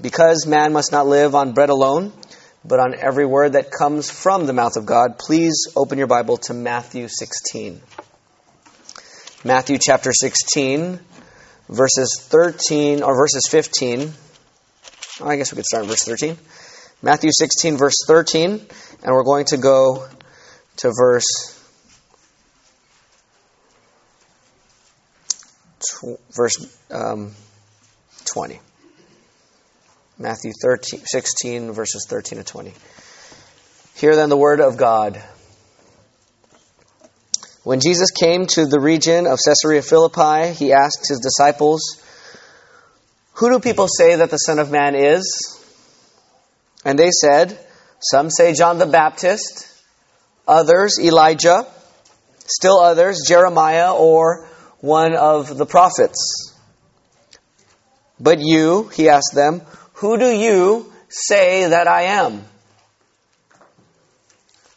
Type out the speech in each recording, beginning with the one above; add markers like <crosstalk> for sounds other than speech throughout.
because man must not live on bread alone, but on every word that comes from the mouth of God, please open your Bible to Matthew 16. Matthew chapter 16, verses 13, or verses 15. Oh, I guess we could start in verse 13. Matthew 16, verse 13, and we're going to go to verse verse um, 20. Matthew 13, 16, verses 13 to 20. Hear then the word of God. When Jesus came to the region of Caesarea Philippi, he asked his disciples, Who do people say that the Son of Man is? And they said, Some say John the Baptist, others Elijah, still others Jeremiah or one of the prophets. But you, he asked them, who do you say that I am?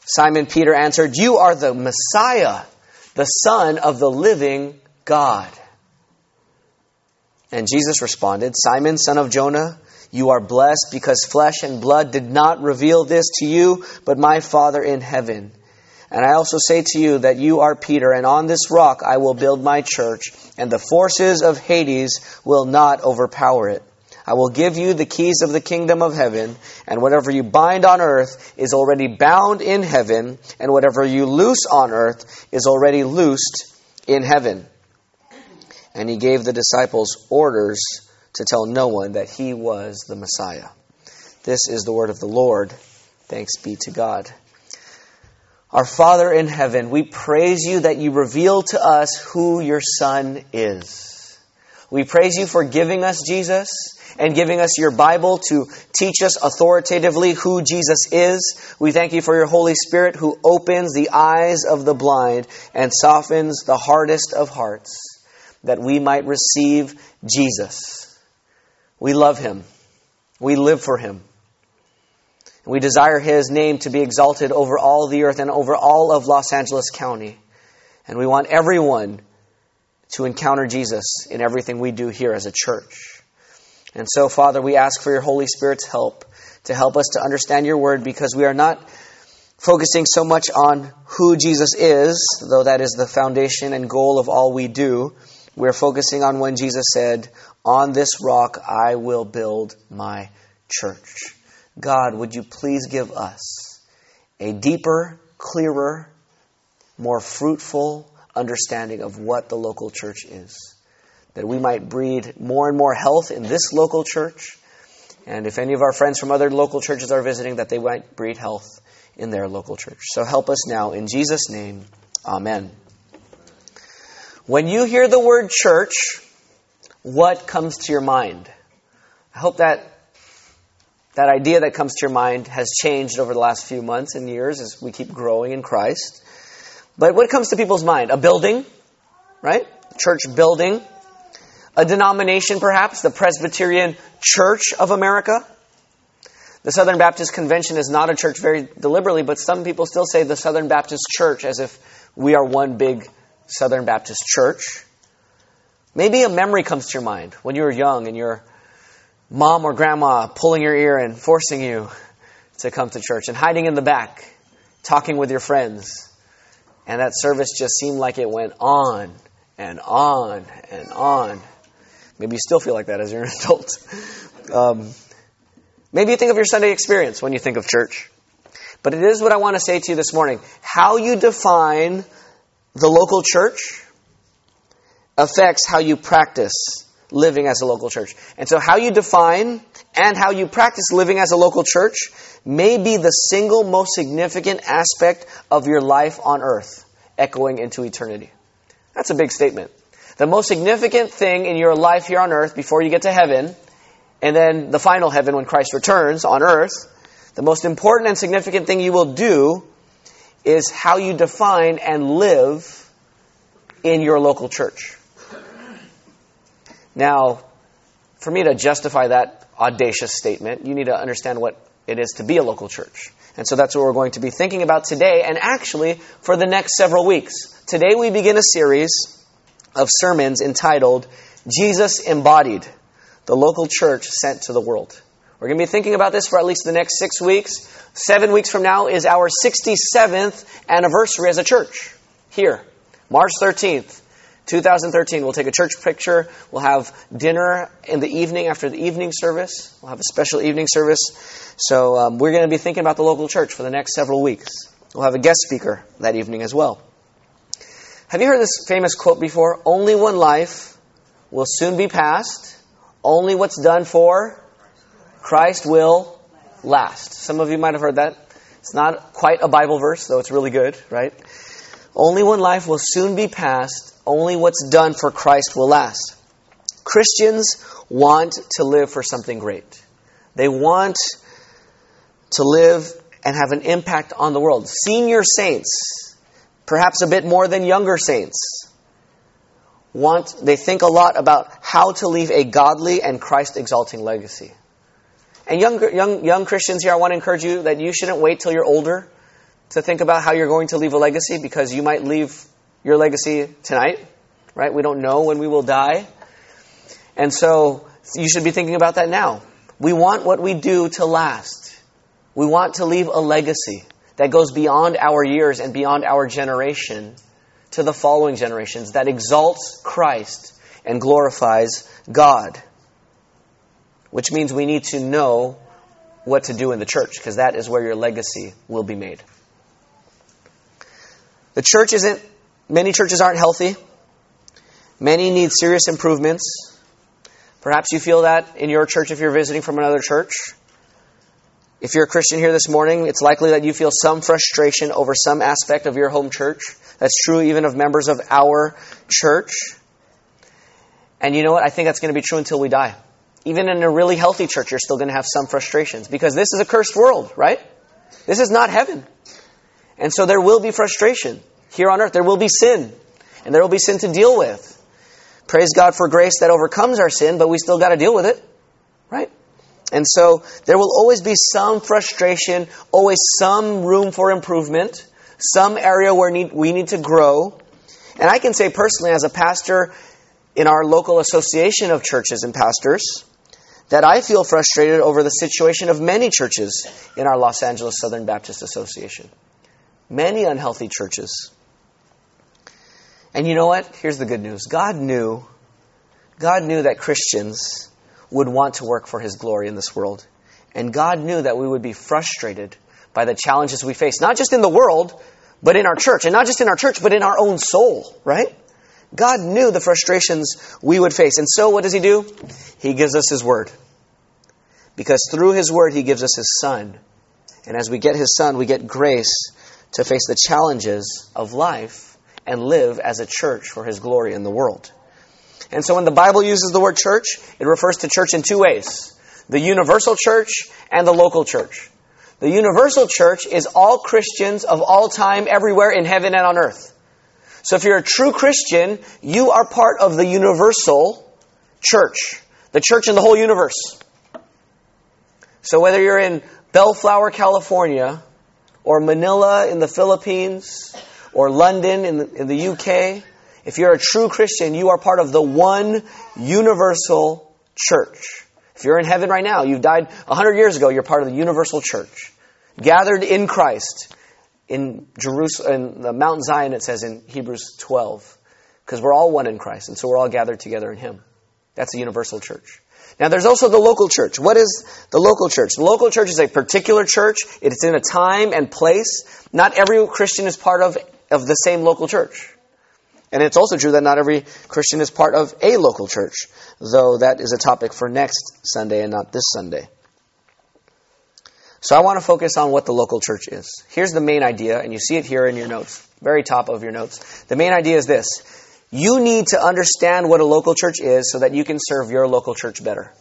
Simon Peter answered, You are the Messiah, the Son of the living God. And Jesus responded, Simon, son of Jonah, you are blessed because flesh and blood did not reveal this to you, but my Father in heaven. And I also say to you that you are Peter, and on this rock I will build my church, and the forces of Hades will not overpower it. I will give you the keys of the kingdom of heaven, and whatever you bind on earth is already bound in heaven, and whatever you loose on earth is already loosed in heaven. And he gave the disciples orders to tell no one that he was the Messiah. This is the word of the Lord. Thanks be to God. Our Father in heaven, we praise you that you reveal to us who your Son is. We praise you for giving us Jesus and giving us your Bible to teach us authoritatively who Jesus is. We thank you for your Holy Spirit who opens the eyes of the blind and softens the hardest of hearts that we might receive Jesus. We love him. We live for him. We desire His name to be exalted over all the earth and over all of Los Angeles County. And we want everyone to encounter Jesus in everything we do here as a church. And so, Father, we ask for your Holy Spirit's help to help us to understand your word because we are not focusing so much on who Jesus is, though that is the foundation and goal of all we do. We're focusing on when Jesus said, On this rock I will build my church. God, would you please give us a deeper, clearer, more fruitful understanding of what the local church is? That we might breed more and more health in this local church. And if any of our friends from other local churches are visiting, that they might breed health in their local church. So help us now. In Jesus' name, Amen. When you hear the word church, what comes to your mind? I hope that that idea that comes to your mind has changed over the last few months and years as we keep growing in Christ. But what comes to people's mind? A building, right? Church building. A denomination, perhaps, the Presbyterian Church of America. The Southern Baptist Convention is not a church very deliberately, but some people still say the Southern Baptist Church as if we are one big Southern Baptist church. Maybe a memory comes to your mind when you were young and you're mom or grandma pulling your ear and forcing you to come to church and hiding in the back, talking with your friends. And that service just seemed like it went on and on and on. Maybe you still feel like that as you're an <laughs> adult. Um, maybe you think of your Sunday experience when you think of church. But it is what I want to say to you this morning. How you define the local church affects how you practice living as a local church. And so, how you define and how you practice living as a local church may be the single most significant aspect of your life on earth, echoing into eternity. That's a big statement. The most significant thing in your life here on earth before you get to heaven, and then the final heaven when Christ returns on earth, the most important and significant thing you will do is how you define and live in your local church. Now, for me to justify that audacious statement, you need to understand what it is to be a local church. And so that's what we're going to be thinking about today and actually for the next several weeks. Today we begin a series of sermons entitled Jesus Embodied, the local church sent to the world. We're going to be thinking about this for at least the next six weeks. Seven weeks from now is our 67th anniversary as a church here, March 13th. 2013, we'll take a church picture. We'll have dinner in the evening after the evening service. We'll have a special evening service. So um, we're going to be thinking about the local church for the next several weeks. We'll have a guest speaker that evening as well. Have you heard this famous quote before? Only one life will soon be past. Only what's done for Christ will last. Some of you might have heard that. It's not quite a Bible verse, though it's really good, right? Only one life will soon be past. Only what's done for Christ will last. Christians want to live for something great. They want to live and have an impact on the world. Senior saints, perhaps a bit more than younger saints, want they think a lot about how to leave a godly and Christ exalting legacy. And young, young, young Christians here, I want to encourage you that you shouldn't wait till you're older to think about how you're going to leave a legacy because you might leave your legacy tonight, right? We don't know when we will die. And so you should be thinking about that now. We want what we do to last. We want to leave a legacy that goes beyond our years and beyond our generation to the following generations that exalts Christ and glorifies God which means we need to know what to do in the church, because that is where your legacy will be made. The church isn't, many churches aren't healthy. Many need serious improvements. Perhaps you feel that in your church if you're visiting from another church. If you're a Christian here this morning, it's likely that you feel some frustration over some aspect of your home church. That's true even of members of our church. And you know what? I think that's going to be true until we die. Even in a really healthy church, you're still going to have some frustrations because this is a cursed world, right? This is not heaven. And so there will be frustration here on earth. There will be sin, and there will be sin to deal with. Praise God for grace that overcomes our sin, but we still got to deal with it? And so there will always be some frustration, always some room for improvement, some area where need, we need to grow. And I can say personally, as a pastor in our local association of churches and pastors, that I feel frustrated over the situation of many churches in our Los Angeles Southern Baptist Association. Many unhealthy churches. And you know what? Here's the good news. God knew God knew that Christians would want to work for his glory in this world. And God knew that we would be frustrated by the challenges we face, not just in the world, but in our church. And not just in our church, but in our own soul, right? God knew the frustrations we would face. And so what does He do? He gives us His Word. Because through His Word, He gives us His Son. And as we get His Son, we get grace to face the challenges of life and live as a church for His glory in the world. And so when the Bible uses the word church, it refers to church in two ways the universal church and the local church. The universal church is all Christians of all time, everywhere in heaven and on earth. So if you're a true Christian, you are part of the universal church, the church in the whole universe. So whether you're in Bellflower, California, or Manila in the Philippines, or London in the, in the UK, if you're a true Christian, you are part of the one universal church. If you're in heaven right now, you've died 100 years ago, you're part of the universal church. Gathered in Christ in Jerusalem, in the Mount Zion, it says in Hebrews 12, because we're all one in Christ, and so we're all gathered together in Him. That's the universal church. Now, there's also the local church. What is the local church? The local church is a particular church. It's in a time and place. Not every Christian is part of, of the same local church. And it's also true that not every Christian is part of a local church, though that is a topic for next Sunday and not this Sunday. So I want to focus on what the local church is. Here's the main idea, and you see it here in your notes, very top of your notes. The main idea is this you need to understand what a local church is so that you can serve your local church better.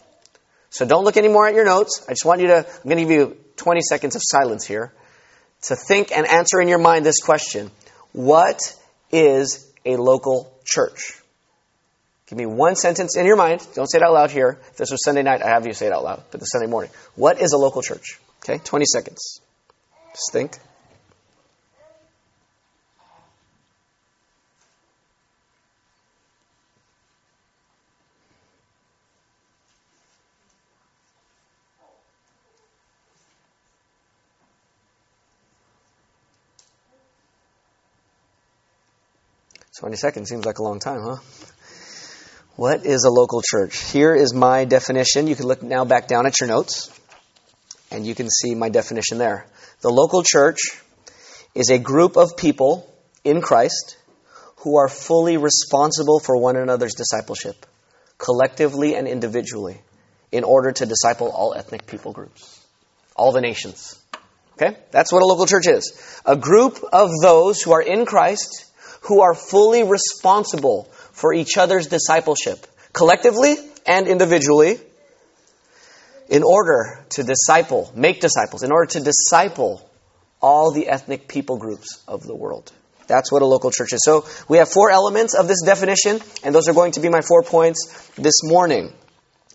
So don't look anymore at your notes. I just want you to, I'm going to give you 20 seconds of silence here to think and answer in your mind this question What is a local church? Give me one sentence in your mind. Don't say it out loud here. If this was Sunday night, I have you say it out loud, but the Sunday morning. What is a local church? Okay, 20 seconds. Just think. 20 seconds seems like a long time, huh? What is a local church? Here is my definition. You can look now back down at your notes, and you can see my definition there. The local church is a group of people in Christ who are fully responsible for one another's discipleship, collectively and individually, in order to disciple all ethnic people groups, all the nations. Okay? That's what a local church is. A group of those who are in Christ who are fully responsible for each other's discipleship, collectively and individually, in order to disciple, make disciples, in order to disciple all the ethnic people groups of the world. That's what a local church is. So we have four elements of this definition, and those are going to be my four points this morning.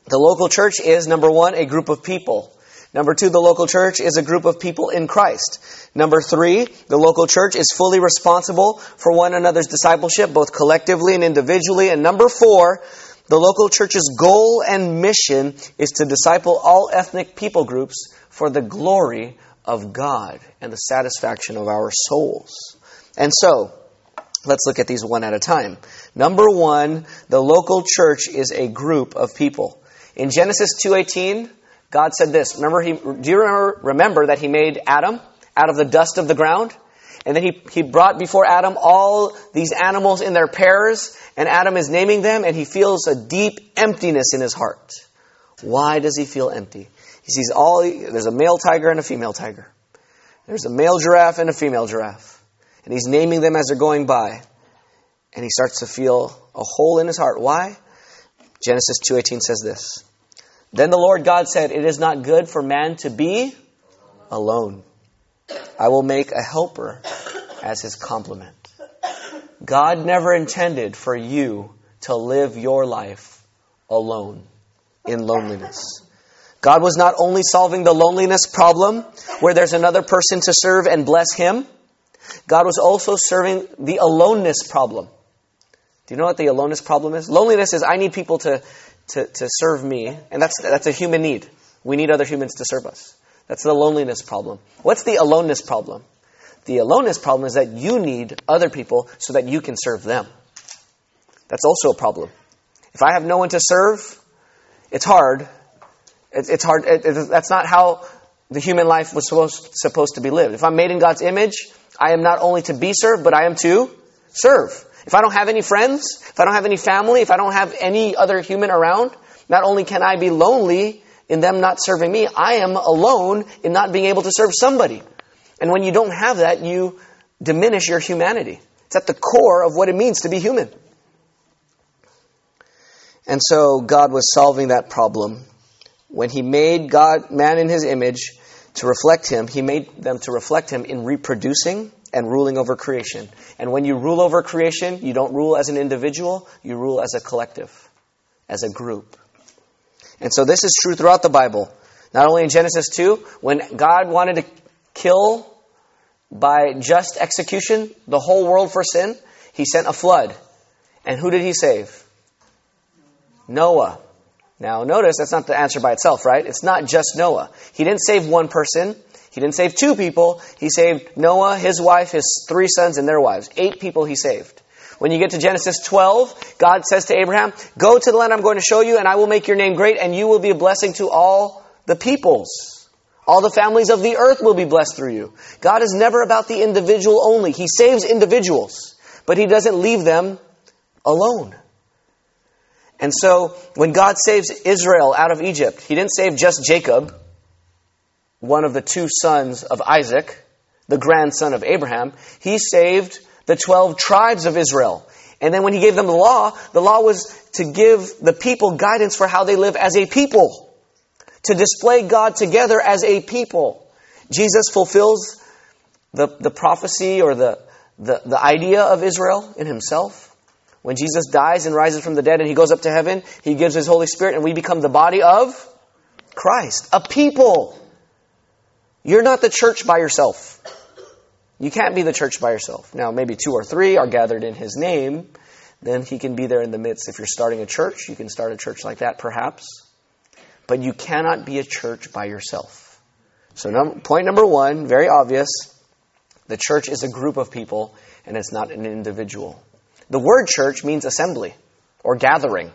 The local church is, number one, a group of people. Number two, the local church is a group of people in Christ. Number three, the local church is fully responsible for one another's discipleship, both collectively and individually. And number four, the local church's goal and mission is to disciple all ethnic people groups for the glory of God and the satisfaction of our souls. And so, let's look at these one at a time. Number one, the local church is a group of people. In Genesis 2.18, God said this. Remember, he, do you remember, remember that he made Adam out of the dust of the ground? And then he, he brought before Adam all these animals in their pairs, and Adam is naming them, and he feels a deep emptiness in his heart. Why does he feel empty? He sees all, there's a male tiger and a female tiger. There's a male giraffe and a female giraffe. And he's naming them as they're going by. And he starts to feel a hole in his heart. Why? Genesis 2.18 says this. Then the Lord God said, It is not good for man to be alone. I will make a helper as his complement. God never intended for you to live your life alone in loneliness. God was not only solving the loneliness problem where there's another person to serve and bless him, God was also serving the aloneness problem. Do you know what the aloneness problem is? Loneliness is I need people to to, to serve me, and that's, that's a human need. We need other humans to serve us. That's the loneliness problem. What's the aloneness problem? The aloneness problem is that you need other people so that you can serve them. That's also a problem. If I have no one to serve, it's hard. It's, it's hard. It, it, that's not how the human life was supposed, supposed to be lived. If I'm made in God's image, I am not only to be served, but I am to serve. If I don't have any friends, if I don't have any family, if I don't have any other human around, not only can I be lonely in them not serving me, I am alone in not being able to serve somebody. And when you don't have that, you diminish your humanity. It's at the core of what it means to be human. And so God was solving that problem. When He made God, man in His image, to reflect Him, He made them to reflect Him in reproducing and ruling over creation. And when you rule over creation, you don't rule as an individual, you rule as a collective, as a group. And so this is true throughout the Bible. Not only in Genesis 2, when God wanted to kill by just execution the whole world for sin, he sent a flood. And who did he save? Noah. Now, notice that's not the answer by itself, right? It's not just Noah. He didn't save one person, he didn't save two people. He saved Noah, his wife, his three sons, and their wives. Eight people he saved. When you get to Genesis 12, God says to Abraham, Go to the land I'm going to show you, and I will make your name great, and you will be a blessing to all the peoples. All the families of the earth will be blessed through you. God is never about the individual only. He saves individuals, but He doesn't leave them alone. And so, when God saves Israel out of Egypt, He didn't save just Jacob one of the two sons of Isaac, the grandson of Abraham, he saved the 12 tribes of Israel. And then when he gave them the law, the law was to give the people guidance for how they live as a people, to display God together as a people. Jesus fulfills the, the prophecy or the, the, the idea of Israel in himself. When Jesus dies and rises from the dead and he goes up to heaven, he gives his Holy Spirit and we become the body of Christ, a people. You're not the church by yourself. You can't be the church by yourself. Now, maybe two or three are gathered in his name, then he can be there in the midst. If you're starting a church, you can start a church like that, perhaps. But you cannot be a church by yourself. So, num- point number one, very obvious the church is a group of people, and it's not an individual. The word church means assembly or gathering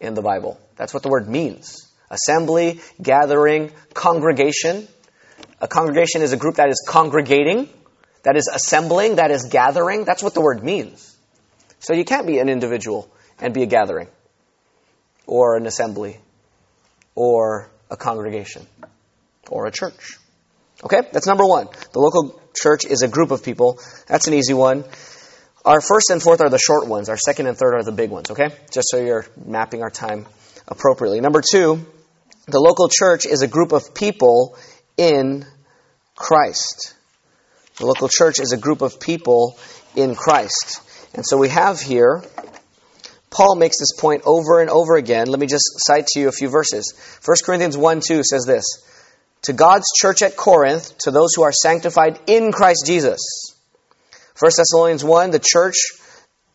in the Bible. That's what the word means. Assembly, gathering, congregation. A congregation is a group that is congregating, that is assembling, that is gathering. That's what the word means. So you can't be an individual and be a gathering or an assembly or a congregation or a church. Okay? That's number one. The local church is a group of people. That's an easy one. Our first and fourth are the short ones. Our second and third are the big ones, okay? Just so you're mapping our time appropriately. Number two, the local church is a group of people in Christ. The local church is a group of people in Christ. And so we have here, Paul makes this point over and over again. Let me just cite to you a few verses. 1 Corinthians 1 2 says this To God's church at Corinth, to those who are sanctified in Christ Jesus 1 Thessalonians 1, the church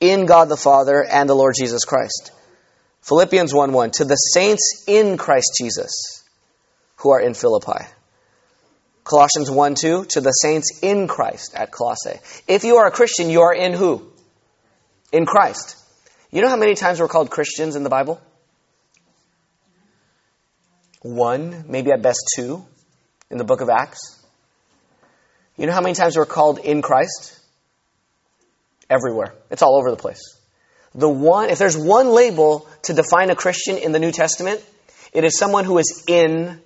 in God the Father and the Lord Jesus Christ. Philippians 1 1, to the saints in Christ Jesus who are in Philippi. Colossians 1 2, to the saints in Christ at Colossae. If you are a Christian, you are in who? In Christ. You know how many times we're called Christians in the Bible? One, maybe at best two, in the book of Acts. You know how many times we're called in Christ? everywhere. It's all over the place. The one, if there's one label to define a Christian in the New Testament, it is someone who is in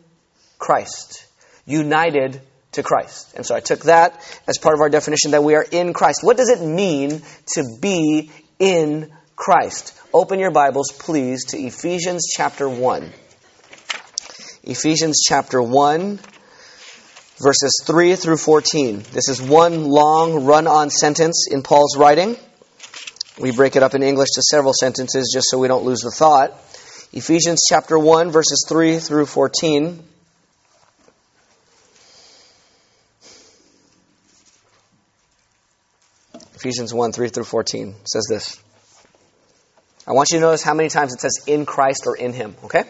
Christ, united to Christ. And so I took that as part of our definition that we are in Christ. What does it mean to be in Christ? Open your Bibles, please, to Ephesians chapter 1. Ephesians chapter 1 verses 3 through 14. This is one long run on sentence in Paul's writing. We break it up in English to several sentences just so we don't lose the thought. Ephesians chapter 1, verses 3 through 14. Ephesians 1, 3 through 14 says this. I want you to notice how many times it says in Christ or in Him, okay?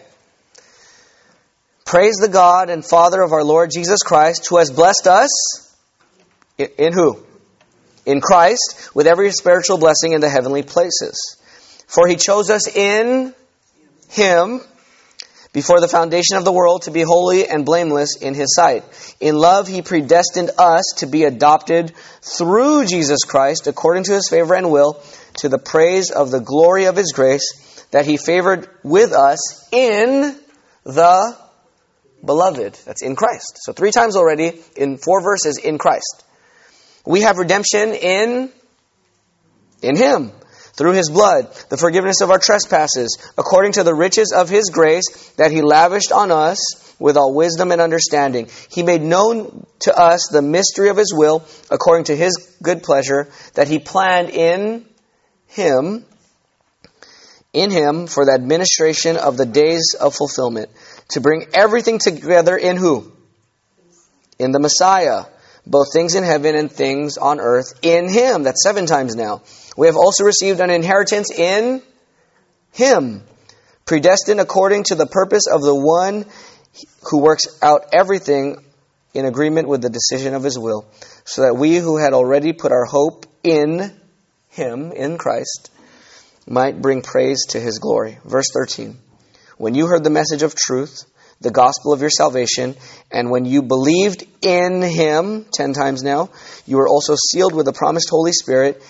Praise the God and Father of our Lord Jesus Christ, who has blessed us in, in who? In Christ, with every spiritual blessing in the heavenly places. For he chose us in him before the foundation of the world to be holy and blameless in his sight. In love, he predestined us to be adopted through Jesus Christ according to his favor and will to the praise of the glory of his grace that he favored with us in the beloved. That's in Christ. So three times already in four verses in Christ. We have redemption in in him through his blood, the forgiveness of our trespasses, according to the riches of his grace that he lavished on us with all wisdom and understanding. He made known to us the mystery of his will, according to his good pleasure, that he planned in him, in him, for the administration of the days of fulfillment to bring everything together in who? In the Messiah. Both things in heaven and things on earth in Him. That's seven times now. We have also received an inheritance in Him, predestined according to the purpose of the one who works out everything in agreement with the decision of His will, so that we who had already put our hope in Him, in Christ, might bring praise to His glory. Verse 13. When you heard the message of truth, the gospel of your salvation, and when you believed in him, ten times now, you were also sealed with the promised Holy Spirit.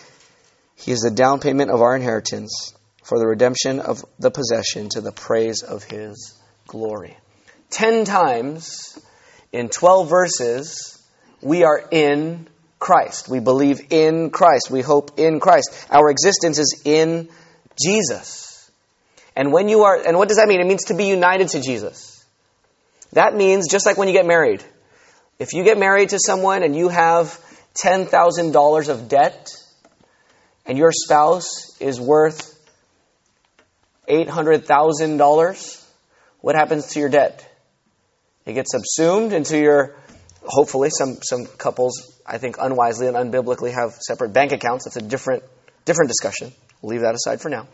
He is the down payment of our inheritance for the redemption of the possession to the praise of his glory. Ten times in 12 verses, we are in Christ. We believe in Christ. We hope in Christ. Our existence is in Jesus. And when you are, and what does that mean? It means to be united to Jesus. That means just like when you get married. If you get married to someone and you have $10,000 of debt and your spouse is worth $800,000, what happens to your debt? It gets subsumed into your, hopefully, some, some couples, I think, unwisely and unbiblically have separate bank accounts. That's a different, different discussion. We'll leave that aside for now.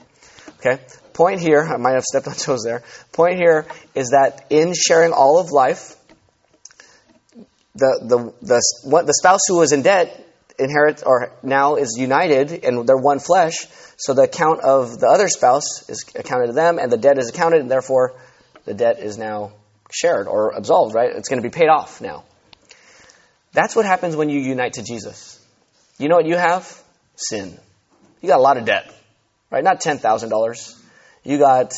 Okay? Point here, I might have stepped on <laughs> toes there. Point here is that in sharing all of life, the, the, the, what, the spouse who was in debt inherit or now is united and they're one flesh, so the account of the other spouse is accounted to them and the debt is accounted and therefore the debt is now shared or absolved, right? It's going to be paid off now. That's what happens when you unite to Jesus. You know what you have? Sin. You got a lot of debt, right? Not $10,000. You got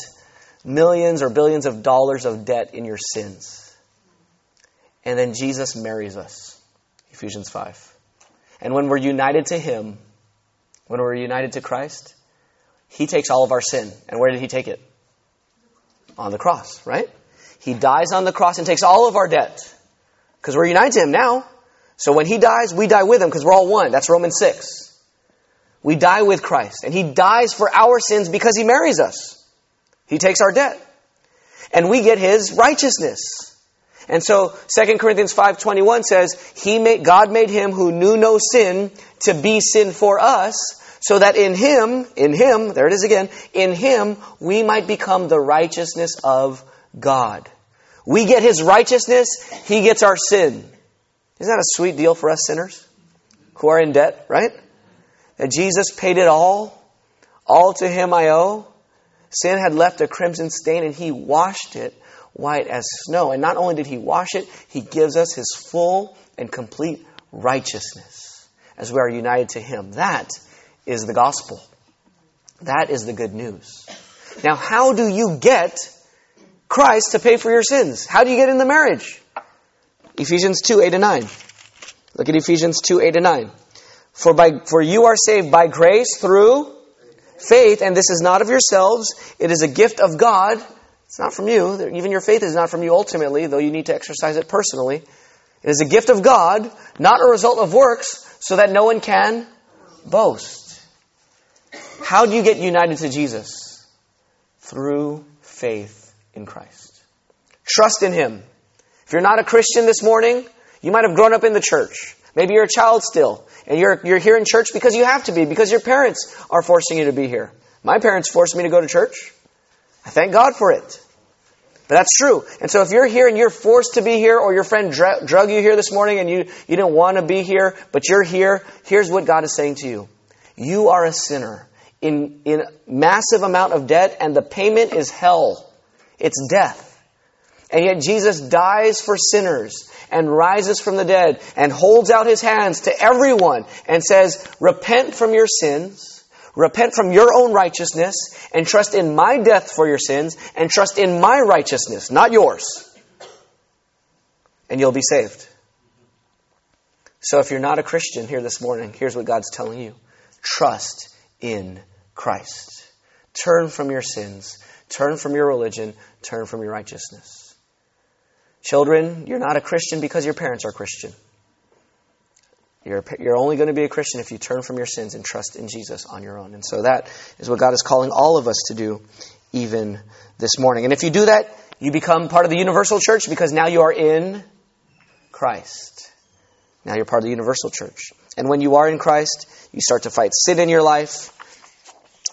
millions or billions of dollars of debt in your sins. And then Jesus marries us. Ephesians 5. And when we're united to Him, when we're united to Christ, He takes all of our sin. And where did He take it? On the cross, right? He dies on the cross and takes all of our debt. Because we're united to Him now. So when He dies, we die with Him because we're all one. That's Romans 6. We die with Christ. And He dies for our sins because He marries us. He takes our debt. And we get His righteousness. And so 2 Corinthians 5:21 says, "He made God made him who knew no sin to be sin for us, so that in him, in him, there it is again, in him we might become the righteousness of God." We get his righteousness, he gets our sin. Isn't that a sweet deal for us sinners who are in debt, right? That Jesus paid it all. All to him I owe. Sin had left a crimson stain and he washed it white as snow. And not only did he wash it, he gives us his full and complete righteousness as we are united to him. That is the gospel. That is the good news. Now, how do you get Christ to pay for your sins? How do you get in the marriage? Ephesians 2, 8 and 9. Look at Ephesians 2, 8 and 9. For, by, for you are saved by grace through faith, and this is not of yourselves, it is a gift of God it's not from you. Even your faith is not from you ultimately, though you need to exercise it personally. It is a gift of God, not a result of works, so that no one can boast. How do you get united to Jesus? Through faith in Christ. Trust in Him. If you're not a Christian this morning, you might have grown up in the church. Maybe you're a child still, and you're, you're here in church because you have to be, because your parents are forcing you to be here. My parents forced me to go to church. I thank God for it. But that's true. And so if you're here and you're forced to be here, or your friend drug you here this morning and you, you didn't want to be here, but you're here, here's what God is saying to you. You are a sinner in, in massive amount of debt, and the payment is hell. It's death. And yet Jesus dies for sinners and rises from the dead and holds out his hands to everyone and says, Repent from your sins Repent from your own righteousness and trust in my death for your sins and trust in my righteousness, not yours. And you'll be saved. So if you're not a Christian here this morning, here's what God's telling you trust in Christ. Turn from your sins, turn from your religion, turn from your righteousness. Children, you're not a Christian because your parents are Christian. You're, you're only going to be a Christian if you turn from your sins and trust in Jesus on your own. And so that is what God is calling all of us to do even this morning. And if you do that, you become part of the universal church because now you are in Christ. Now you're part of the universal church. And when you are in Christ, you start to fight sin in your life.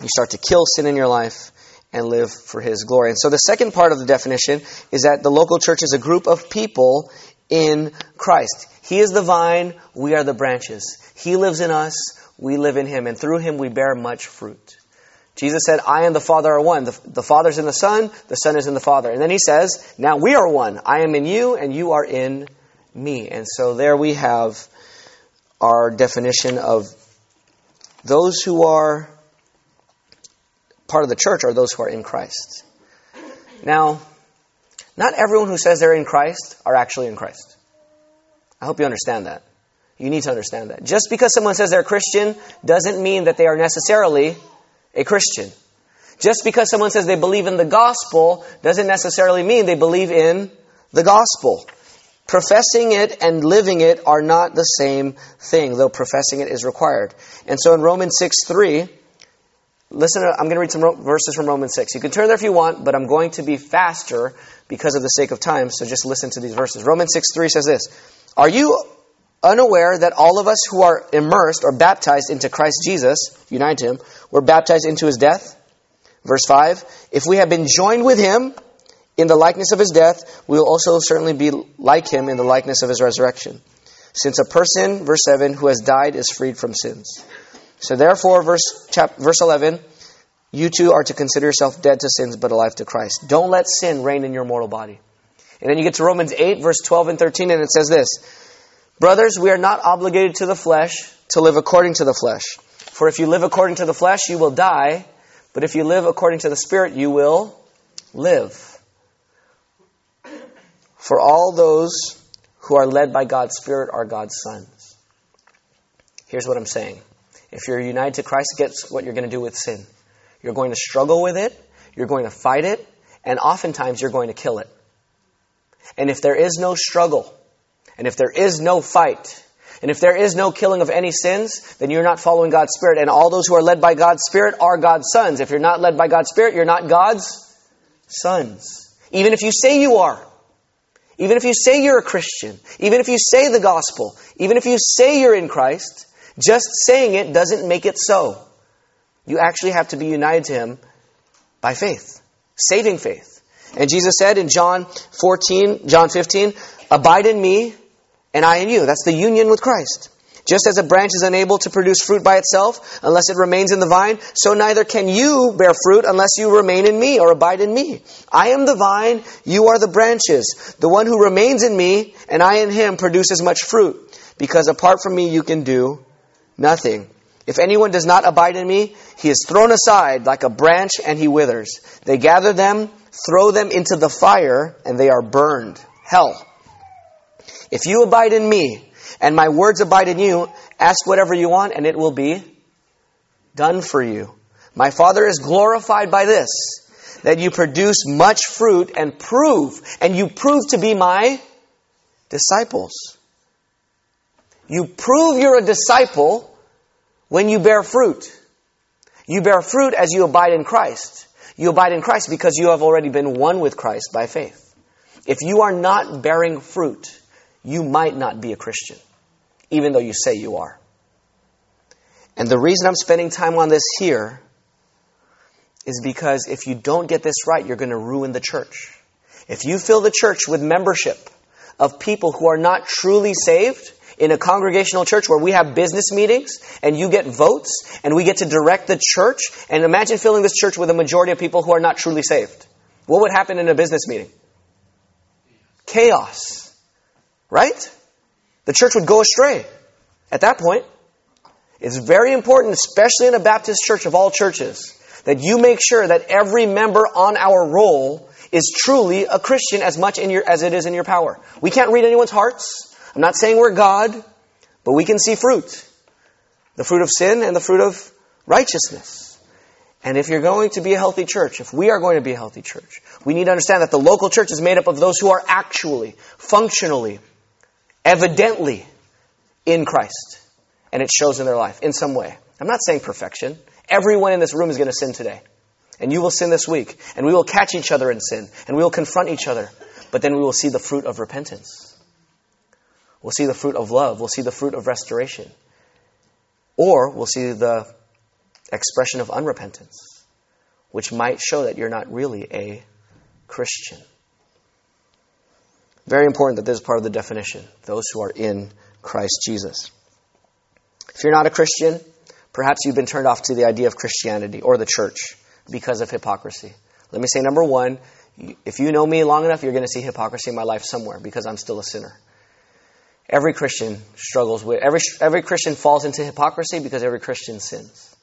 You start to kill sin in your life and live for His glory. And so the second part of the definition is that the local church is a group of people in Christ. He is the vine, we are the branches. He lives in us, we live in him, and through him we bear much fruit. Jesus said, I and the Father are one. The, the Father's in the Son, the Son is in the Father. And then he says, Now we are one. I am in you, and you are in me. And so there we have our definition of those who are part of the church are those who are in Christ. Now, not everyone who says they're in Christ are actually in Christ. I hope you understand that. You need to understand that. Just because someone says they're Christian doesn't mean that they are necessarily a Christian. Just because someone says they believe in the gospel doesn't necessarily mean they believe in the gospel. Professing it and living it are not the same thing, though professing it is required. And so in Romans 6 3, listen, I'm going to read some verses from Romans 6. You can turn there if you want, but I'm going to be faster because of the sake of time, so just listen to these verses. Romans 6 3 says this are you unaware that all of us who are immersed or baptized into Christ Jesus, united to him, were baptized into his death? Verse 5 If we have been joined with him in the likeness of his death, we will also certainly be like him in the likeness of his resurrection. since a person, verse 7, who has died is freed from sins. So therefore, verse, chap, verse 11, you too are to consider yourself dead to sins but alive to Christ. Don't let sin reign in your mortal body. And then you get to Romans 8, verse 12 and 13, and it says this Brothers, we are not obligated to the flesh to live according to the flesh. For if you live according to the flesh, you will die. But if you live according to the Spirit, you will live. For all those who are led by God's Spirit are God's sons. Here's what I'm saying. If you're united to Christ, guess what you're going to do with sin? You're going to struggle with it, you're going to fight it, and oftentimes you're going to kill it. And if there is no struggle, and if there is no fight, and if there is no killing of any sins, then you're not following God's Spirit. And all those who are led by God's Spirit are God's sons. If you're not led by God's Spirit, you're not God's sons. Even if you say you are. Even if you say you're a Christian. Even if you say the gospel. Even if you say you're in Christ. Just saying it doesn't make it so. You actually have to be united to Him by faith. Saving faith. And Jesus said in John 14, John 15, Abide in me, and I in you. That's the union with Christ. Just as a branch is unable to produce fruit by itself unless it remains in the vine, so neither can you bear fruit unless you remain in me or abide in me. I am the vine, you are the branches. The one who remains in me and I in him produces much fruit, because apart from me you can do nothing. If anyone does not abide in me, he is thrown aside like a branch and he withers. They gather them, throw them into the fire, and they are burned. Hell. If you abide in me, and my words abide in you, ask whatever you want, and it will be done for you. My Father is glorified by this, that you produce much fruit and prove, and you prove to be my disciples. You prove you're a disciple when you bear fruit. You bear fruit as you abide in Christ. You abide in Christ because you have already been one with Christ by faith. If you are not bearing fruit, you might not be a Christian, even though you say you are. And the reason I'm spending time on this here is because if you don't get this right, you're going to ruin the church. If you fill the church with membership of people who are not truly saved, in a congregational church where we have business meetings and you get votes and we get to direct the church, and imagine filling this church with a majority of people who are not truly saved. What would happen in a business meeting? Chaos. Right? The church would go astray at that point. It's very important, especially in a Baptist church of all churches, that you make sure that every member on our roll is truly a Christian as much your, as it is in your power. We can't read anyone's hearts. I'm not saying we're God, but we can see fruit. The fruit of sin and the fruit of righteousness. And if you're going to be a healthy church, if we are going to be a healthy church, we need to understand that the local church is made up of those who are actually, functionally, evidently in Christ. And it shows in their life in some way. I'm not saying perfection. Everyone in this room is going to sin today. And you will sin this week. And we will catch each other in sin. And we will confront each other. But then we will see the fruit of repentance. We'll see the fruit of love. We'll see the fruit of restoration. Or we'll see the expression of unrepentance, which might show that you're not really a Christian. Very important that this is part of the definition those who are in Christ Jesus. If you're not a Christian, perhaps you've been turned off to the idea of Christianity or the church because of hypocrisy. Let me say number one, if you know me long enough, you're going to see hypocrisy in my life somewhere because I'm still a sinner. Every Christian struggles with, every, every Christian falls into hypocrisy because every Christian sins.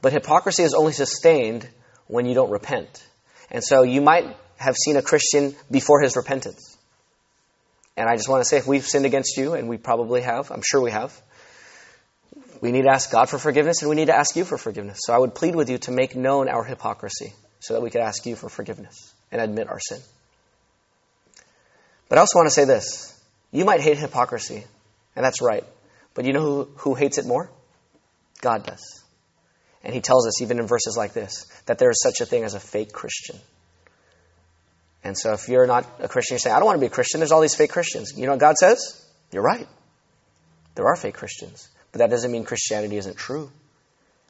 But hypocrisy is only sustained when you don't repent. And so you might have seen a Christian before his repentance. And I just want to say if we've sinned against you, and we probably have, I'm sure we have, we need to ask God for forgiveness and we need to ask you for forgiveness. So I would plead with you to make known our hypocrisy so that we could ask you for forgiveness and admit our sin. But I also want to say this. You might hate hypocrisy, and that's right. But you know who, who hates it more? God does. And he tells us, even in verses like this, that there is such a thing as a fake Christian. And so if you're not a Christian, you say, I don't want to be a Christian. There's all these fake Christians. You know what God says? You're right. There are fake Christians. But that doesn't mean Christianity isn't true.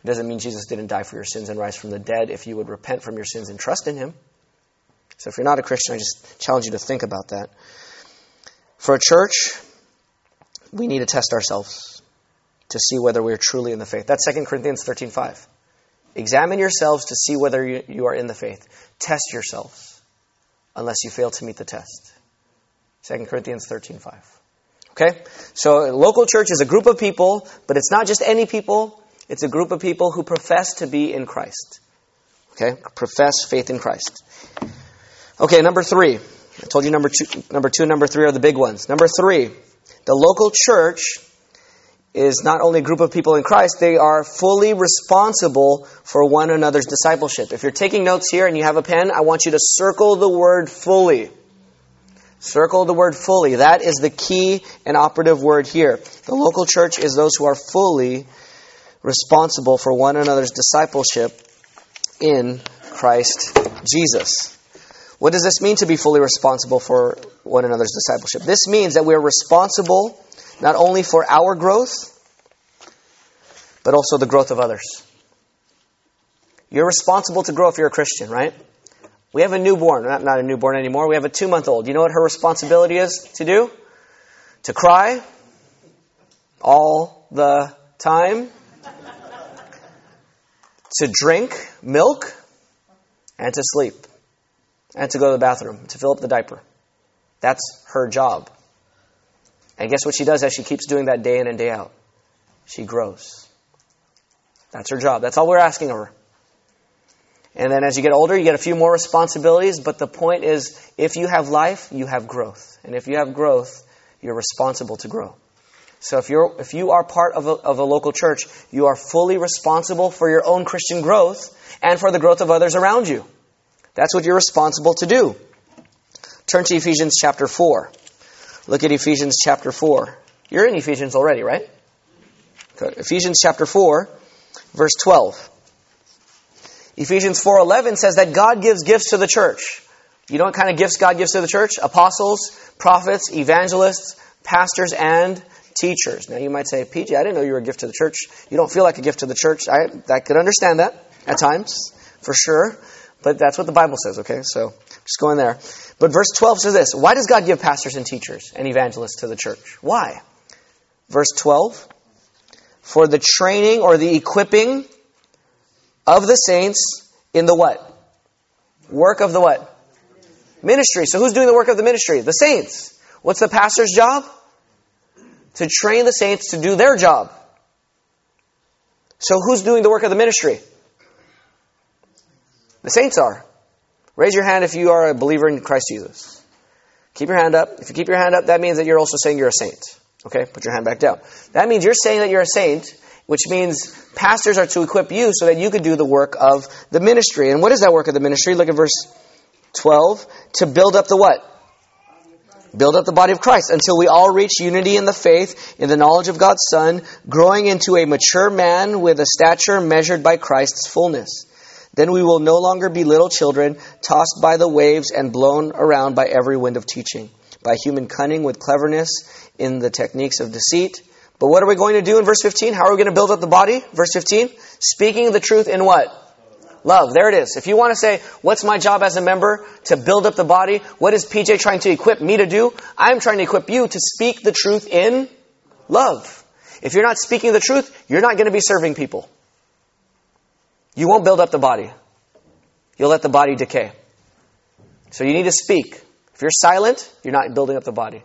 It doesn't mean Jesus didn't die for your sins and rise from the dead if you would repent from your sins and trust in Him. So if you're not a Christian, I just challenge you to think about that. For a church, we need to test ourselves to see whether we're truly in the faith. That's 2 Corinthians 13.5. Examine yourselves to see whether you, you are in the faith. Test yourselves, unless you fail to meet the test. 2 Corinthians 13.5. Okay? So a local church is a group of people, but it's not just any people. It's a group of people who profess to be in Christ. Okay? Profess faith in Christ. Okay, number three. I told you number two, number two, number three are the big ones. Number three, the local church is not only a group of people in Christ, they are fully responsible for one another's discipleship. If you're taking notes here and you have a pen, I want you to circle the word fully. Circle the word fully. That is the key and operative word here. The local church is those who are fully responsible for one another's discipleship in Christ Jesus. What does this mean to be fully responsible for one another's discipleship? This means that we are responsible not only for our growth, but also the growth of others. You're responsible to grow if you're a Christian, right? We have a newborn, not, not a newborn anymore, we have a two month old. You know what her responsibility is to do? To cry all the time, to drink milk, and to sleep, and to go to the bathroom, to fill up the diaper. That's her job. And guess what she does as she keeps doing that day in and day out? She grows. That's her job. That's all we're asking of her. And then as you get older, you get a few more responsibilities, but the point is if you have life, you have growth. And if you have growth, you're responsible to grow. So if you're if you are part of a, of a local church, you are fully responsible for your own Christian growth and for the growth of others around you. That's what you're responsible to do. Turn to Ephesians chapter 4. Look at Ephesians chapter 4. You're in Ephesians already, right? Ephesians chapter 4, verse 12. Ephesians 4:11 says that God gives gifts to the church. You know what kind of gifts God gives to the church? Apostles, prophets, evangelists, pastors, and teachers. Now you might say, PJ, I didn't know you were a gift to the church. You don't feel like a gift to the church. I, I could understand that at times, for sure. But that's what the Bible says, okay? So just go in there. But verse 12 says this Why does God give pastors and teachers and evangelists to the church? Why? Verse 12 For the training or the equipping of the saints in the what? Work of the what? Ministry. So who's doing the work of the ministry? The saints. What's the pastor's job? To train the saints to do their job. So who's doing the work of the ministry? The saints are. Raise your hand if you are a believer in Christ Jesus. Keep your hand up. If you keep your hand up, that means that you're also saying you're a saint. Okay? Put your hand back down. That means you're saying that you're a saint, which means pastors are to equip you so that you can do the work of the ministry. And what is that work of the ministry? Look at verse 12. To build up the what? Build up the body of Christ until we all reach unity in the faith, in the knowledge of God's Son, growing into a mature man with a stature measured by Christ's fullness. Then we will no longer be little children, tossed by the waves and blown around by every wind of teaching, by human cunning with cleverness in the techniques of deceit. But what are we going to do in verse 15? How are we going to build up the body? Verse 15? Speaking the truth in what? Love. There it is. If you want to say, what's my job as a member? To build up the body. What is PJ trying to equip me to do? I'm trying to equip you to speak the truth in love. If you're not speaking the truth, you're not going to be serving people. You won't build up the body. You'll let the body decay. So you need to speak. If you're silent, you're not building up the body.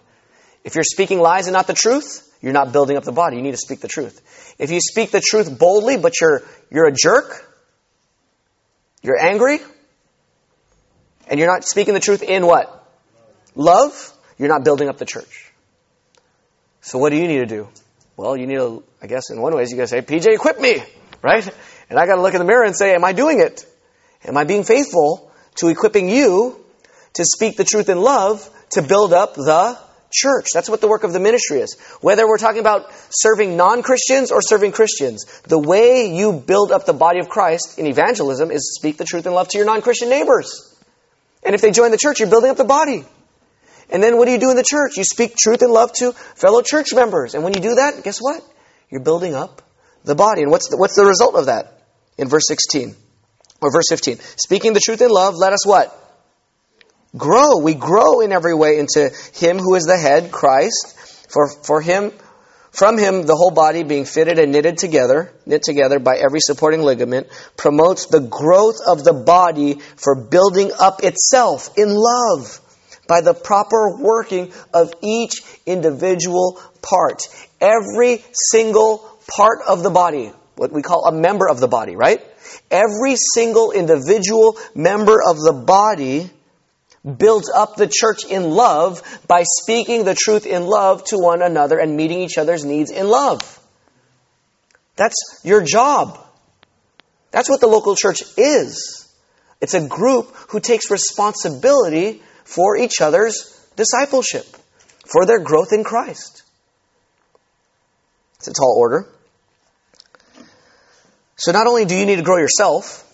If you're speaking lies and not the truth, you're not building up the body. You need to speak the truth. If you speak the truth boldly, but you're, you're a jerk, you're angry, and you're not speaking the truth in what? Love, you're not building up the church. So what do you need to do? Well, you need to, I guess in one way, you got to say, PJ, equip me, right? And I got to look in the mirror and say, Am I doing it? Am I being faithful to equipping you to speak the truth in love to build up the church? That's what the work of the ministry is. Whether we're talking about serving non Christians or serving Christians, the way you build up the body of Christ in evangelism is speak the truth in love to your non Christian neighbors. And if they join the church, you're building up the body. And then what do you do in the church? You speak truth and love to fellow church members. And when you do that, guess what? You're building up the body. And what's the, what's the result of that? In verse 16 or verse 15. Speaking the truth in love, let us what? Grow. We grow in every way into Him who is the head, Christ. For, for Him, From him, the whole body, being fitted and knitted together, knit together by every supporting ligament, promotes the growth of the body for building up itself in love by the proper working of each individual part. Every single part of the body, what we call a member of the body, right? Every single individual member of the body builds up the church in love by speaking the truth in love to one another and meeting each other's needs in love. That's your job. That's what the local church is. It's a group who takes responsibility for each other's discipleship, for their growth in Christ. It's a tall order. So not only do you need to grow yourself,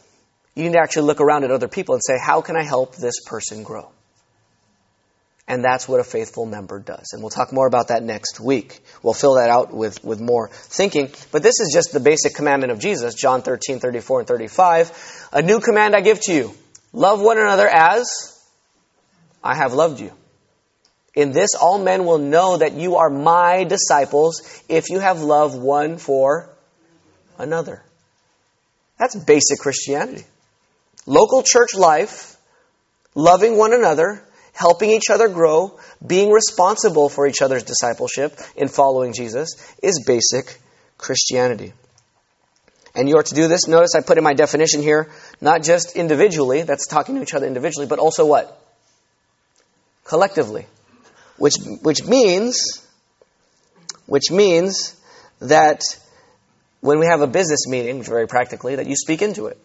you need to actually look around at other people and say, how can I help this person grow? And that's what a faithful member does. And we'll talk more about that next week. We'll fill that out with, with more thinking. But this is just the basic commandment of Jesus, John 13, 34, and 35. A new command I give to you. Love one another as I have loved you. In this all men will know that you are my disciples if you have love one for another. That's basic Christianity. Local church life, loving one another, helping each other grow, being responsible for each other's discipleship in following Jesus is basic Christianity. And you are to do this. Notice I put in my definition here, not just individually, that's talking to each other individually, but also what? Collectively. Which, which means, which means that when we have a business meeting, very practically, that you speak into it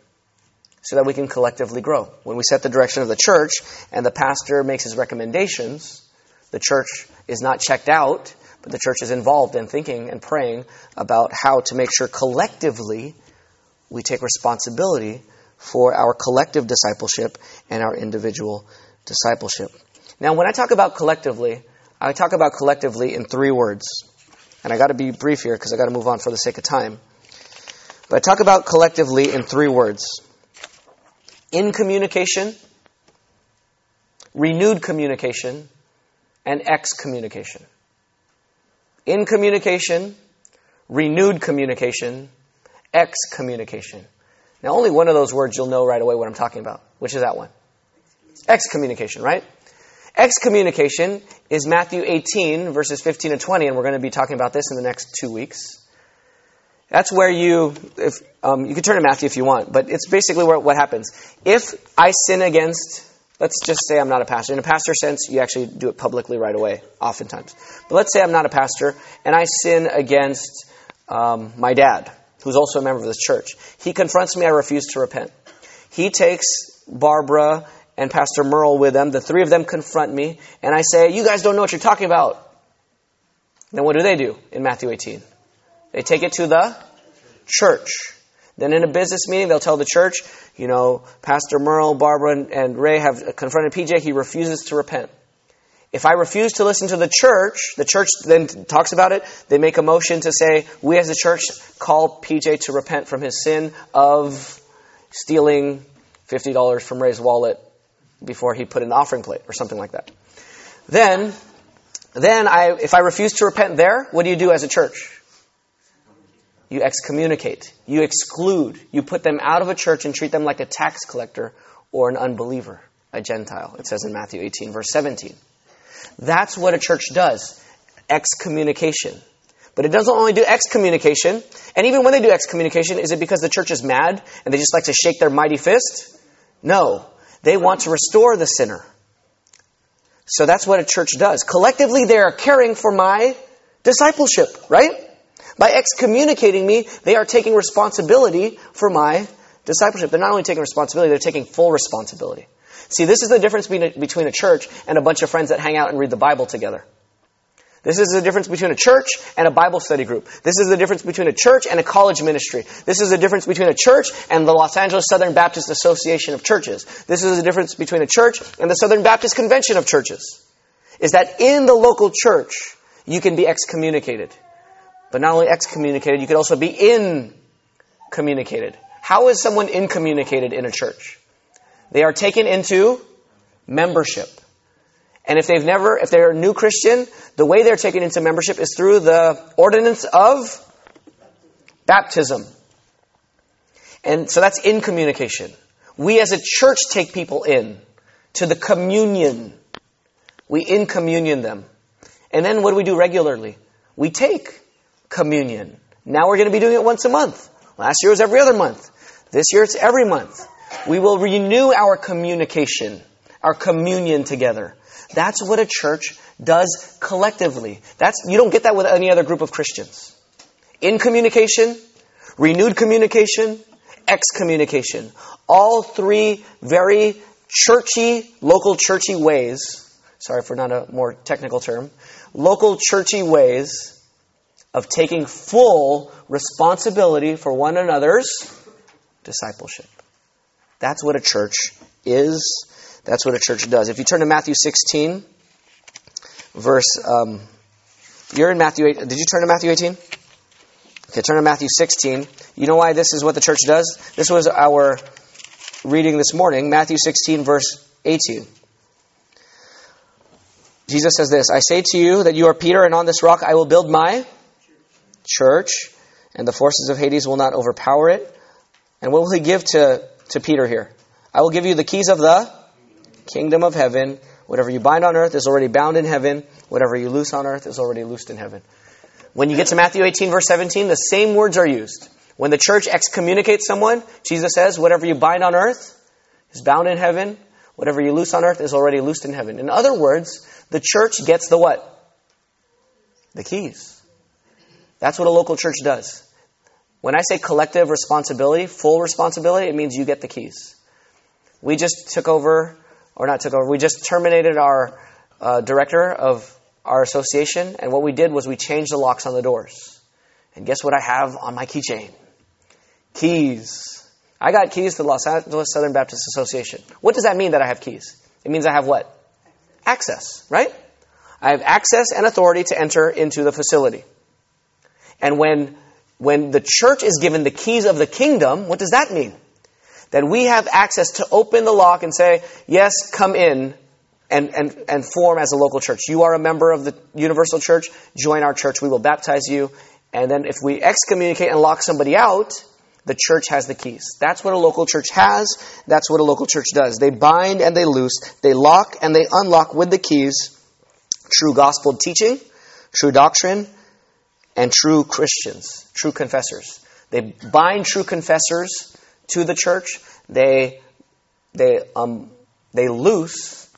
so that we can collectively grow. When we set the direction of the church and the pastor makes his recommendations, the church is not checked out, but the church is involved in thinking and praying about how to make sure collectively we take responsibility for our collective discipleship and our individual discipleship. Now, when I talk about collectively, I talk about collectively in three words. And I got to be brief here because I got to move on for the sake of time. But I talk about collectively in three words in communication, renewed communication, and excommunication. In communication, renewed communication, excommunication. Now, only one of those words you'll know right away what I'm talking about. Which is that one? Excommunication, right? Excommunication is Matthew 18, verses 15 and 20, and we're going to be talking about this in the next two weeks. That's where you, if, um, you can turn to Matthew if you want, but it's basically where, what happens. If I sin against, let's just say I'm not a pastor. In a pastor sense, you actually do it publicly right away, oftentimes. But let's say I'm not a pastor, and I sin against um, my dad, who's also a member of this church. He confronts me, I refuse to repent. He takes Barbara and Pastor Merle with them. The three of them confront me, and I say, You guys don't know what you're talking about. Then what do they do in Matthew 18? They take it to the church. Then in a business meeting, they'll tell the church, you know, Pastor Merle, Barbara, and Ray have confronted PJ. He refuses to repent. If I refuse to listen to the church, the church then talks about it. They make a motion to say, we as a church call PJ to repent from his sin of stealing $50 from Ray's wallet before he put the offering plate or something like that. Then, then I, if I refuse to repent there, what do you do as a church? You excommunicate, you exclude, you put them out of a church and treat them like a tax collector or an unbeliever, a Gentile. It says in Matthew 18, verse 17. That's what a church does excommunication. But it doesn't only do excommunication, and even when they do excommunication, is it because the church is mad and they just like to shake their mighty fist? No. They want to restore the sinner. So that's what a church does. Collectively, they are caring for my discipleship, right? By excommunicating me, they are taking responsibility for my discipleship. They're not only taking responsibility, they're taking full responsibility. See, this is the difference between a church and a bunch of friends that hang out and read the Bible together. This is the difference between a church and a Bible study group. This is the difference between a church and a college ministry. This is the difference between a church and the Los Angeles Southern Baptist Association of Churches. This is the difference between a church and the Southern Baptist Convention of Churches. Is that in the local church, you can be excommunicated. But not only excommunicated, you could also be incommunicated. How is someone incommunicated in a church? They are taken into membership. And if they've never, if they're a new Christian, the way they're taken into membership is through the ordinance of baptism. And so that's in communication. We as a church take people in to the communion. We in communion them. And then what do we do regularly? We take communion. Now we're going to be doing it once a month. Last year was every other month. This year it's every month. We will renew our communication, our communion together. That's what a church does collectively. That's, you don't get that with any other group of Christians. In communication, renewed communication, excommunication. All three very churchy, local churchy ways. Sorry for not a more technical term. Local churchy ways of taking full responsibility for one another's discipleship. That's what a church is. That's what a church does. If you turn to Matthew 16, verse, um, you're in Matthew 8. Did you turn to Matthew 18? Okay, turn to Matthew 16. You know why this is what the church does? This was our reading this morning, Matthew 16, verse 18. Jesus says this I say to you that you are Peter, and on this rock I will build my church, and the forces of Hades will not overpower it. And what will he give to, to Peter here? I will give you the keys of the kingdom of heaven. Whatever you bind on earth is already bound in heaven. Whatever you loose on earth is already loosed in heaven. When you get to Matthew 18, verse 17, the same words are used. When the church excommunicates someone, Jesus says, Whatever you bind on earth is bound in heaven. Whatever you loose on earth is already loosed in heaven. In other words, the church gets the what? The keys. That's what a local church does. When I say collective responsibility, full responsibility, it means you get the keys. We just took over, or not took over, we just terminated our uh, director of our association, and what we did was we changed the locks on the doors. And guess what I have on my keychain? Keys. I got keys to the Los Angeles Southern Baptist Association. What does that mean that I have keys? It means I have what? Access, right? I have access and authority to enter into the facility. And when, when the church is given the keys of the kingdom, what does that mean? That we have access to open the lock and say, yes, come in and, and, and form as a local church. You are a member of the universal church, join our church, we will baptize you. And then if we excommunicate and lock somebody out, the church has the keys. That's what a local church has. That's what a local church does. They bind and they loose. They lock and they unlock with the keys true gospel teaching, true doctrine, and true Christians, true confessors. They bind true confessors to the church. They, they, um, they loose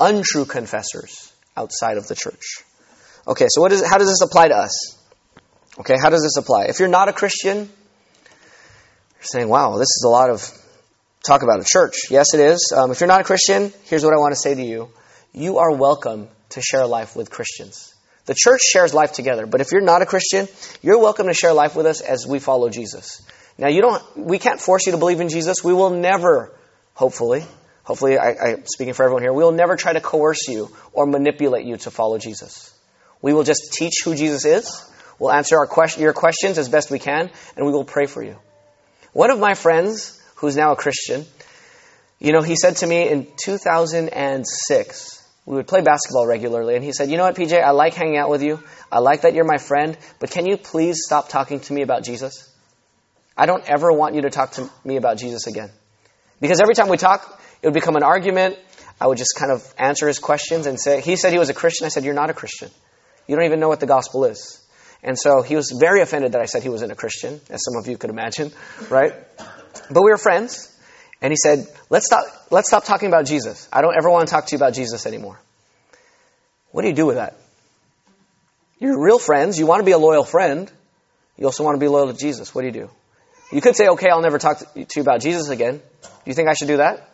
untrue confessors outside of the church. Okay, so what is, how does this apply to us? Okay, how does this apply? If you're not a Christian, you're saying, wow, this is a lot of talk about a church. Yes, it is. Um, if you're not a Christian, here's what I want to say to you. You are welcome to share life with Christians. The church shares life together, but if you're not a Christian, you're welcome to share life with us as we follow Jesus. Now, you don't, we can't force you to believe in Jesus. We will never, hopefully, hopefully I, I'm speaking for everyone here, we will never try to coerce you or manipulate you to follow Jesus. We will just teach who Jesus is. We'll answer our question, your questions as best we can, and we will pray for you. One of my friends, who's now a Christian, you know, he said to me in 2006, we would play basketball regularly, and he said, You know what, PJ, I like hanging out with you. I like that you're my friend, but can you please stop talking to me about Jesus? I don't ever want you to talk to me about Jesus again. Because every time we talk, it would become an argument. I would just kind of answer his questions and say, He said he was a Christian. I said, You're not a Christian. You don't even know what the gospel is. And so he was very offended that I said he wasn't a Christian, as some of you could imagine, right? But we were friends. And he said, let's stop, let's stop talking about Jesus. I don't ever want to talk to you about Jesus anymore. What do you do with that? You're real friends. You want to be a loyal friend. You also want to be loyal to Jesus. What do you do? You could say, okay, I'll never talk to you about Jesus again. Do you think I should do that?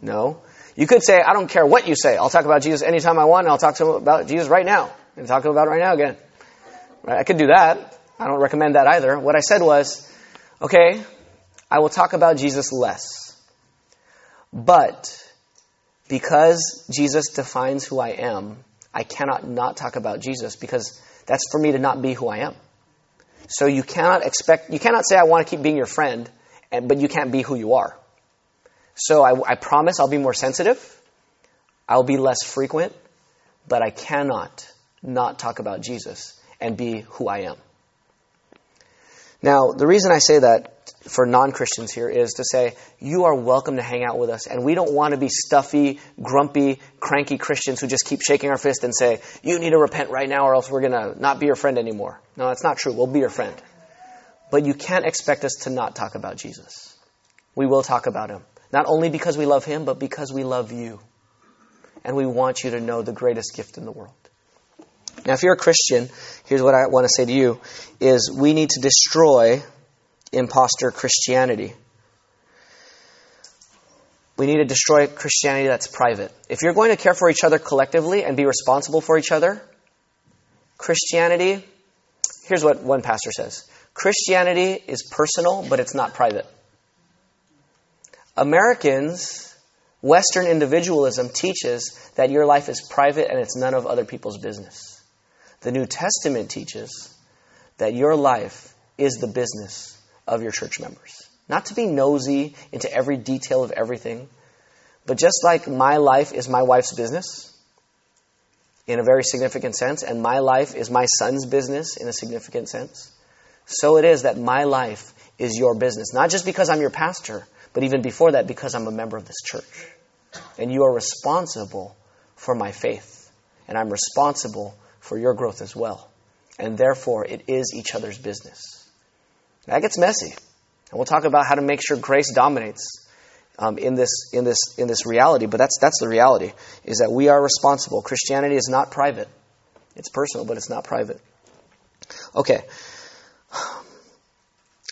No. You could say, I don't care what you say. I'll talk about Jesus anytime I want, and I'll talk to him about Jesus right now. And talk about it right now again. Right? I could do that. I don't recommend that either. What I said was, okay, I will talk about Jesus less. But because Jesus defines who I am, I cannot not talk about Jesus because that's for me to not be who I am. So you cannot expect, you cannot say I want to keep being your friend, and, but you can't be who you are. So I, I promise I'll be more sensitive. I'll be less frequent, but I cannot not talk about Jesus and be who I am. Now, the reason I say that for non Christians here is to say, you are welcome to hang out with us. And we don't want to be stuffy, grumpy, cranky Christians who just keep shaking our fist and say, you need to repent right now or else we're going to not be your friend anymore. No, that's not true. We'll be your friend. But you can't expect us to not talk about Jesus. We will talk about him. Not only because we love him, but because we love you. And we want you to know the greatest gift in the world. Now, if you're a Christian, here's what I want to say to you is we need to destroy impostor Christianity. We need to destroy Christianity that's private. If you're going to care for each other collectively and be responsible for each other, Christianity, here's what one pastor says Christianity is personal, but it's not private. Americans, Western individualism teaches that your life is private and it's none of other people's business. The New Testament teaches that your life is the business of your church members. Not to be nosy into every detail of everything, but just like my life is my wife's business in a very significant sense, and my life is my son's business in a significant sense, so it is that my life is your business. Not just because I'm your pastor, but even before that, because I'm a member of this church. And you are responsible for my faith. And I'm responsible for your growth as well. And therefore, it is each other's business. That gets messy. And we'll talk about how to make sure grace dominates um, in, this, in, this, in this reality. But that's, that's the reality, is that we are responsible. Christianity is not private. It's personal, but it's not private. Okay.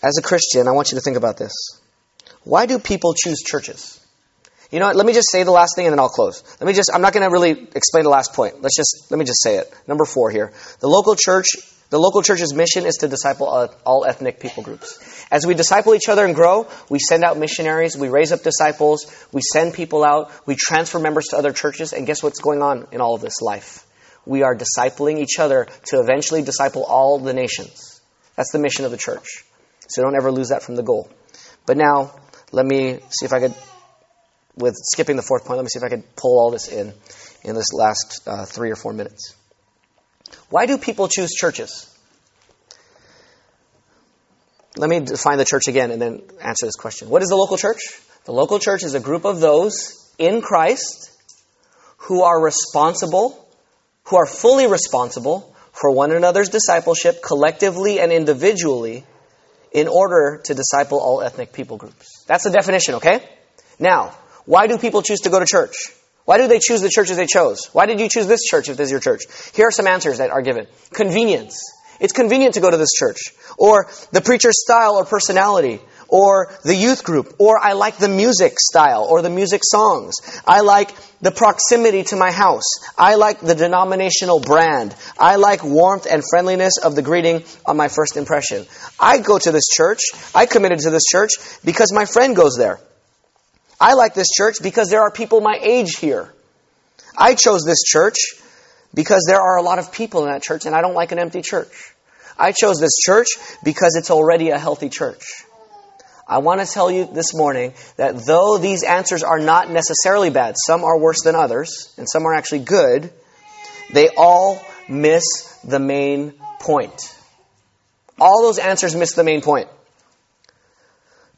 As a Christian, I want you to think about this. Why do people choose churches? You know what? Let me just say the last thing and then I'll close. Let me just, I'm not going to really explain the last point. Let's just, let me just say it. Number four here. The local church, the local church's mission is to disciple all ethnic people groups. As we disciple each other and grow, we send out missionaries, we raise up disciples, we send people out, we transfer members to other churches, and guess what's going on in all of this life? We are discipling each other to eventually disciple all the nations. That's the mission of the church. So don't ever lose that from the goal. But now, let me see if I could with skipping the fourth point, let me see if I can pull all this in in this last uh, three or four minutes. Why do people choose churches? Let me define the church again and then answer this question. What is the local church? The local church is a group of those in Christ who are responsible, who are fully responsible for one another's discipleship collectively and individually in order to disciple all ethnic people groups. That's the definition, okay? Now, why do people choose to go to church? Why do they choose the churches they chose? Why did you choose this church if this is your church? Here are some answers that are given. Convenience. It's convenient to go to this church. Or the preacher's style or personality. Or the youth group. Or I like the music style or the music songs. I like the proximity to my house. I like the denominational brand. I like warmth and friendliness of the greeting on my first impression. I go to this church. I committed to this church because my friend goes there. I like this church because there are people my age here. I chose this church because there are a lot of people in that church and I don't like an empty church. I chose this church because it's already a healthy church. I want to tell you this morning that though these answers are not necessarily bad, some are worse than others, and some are actually good, they all miss the main point. All those answers miss the main point.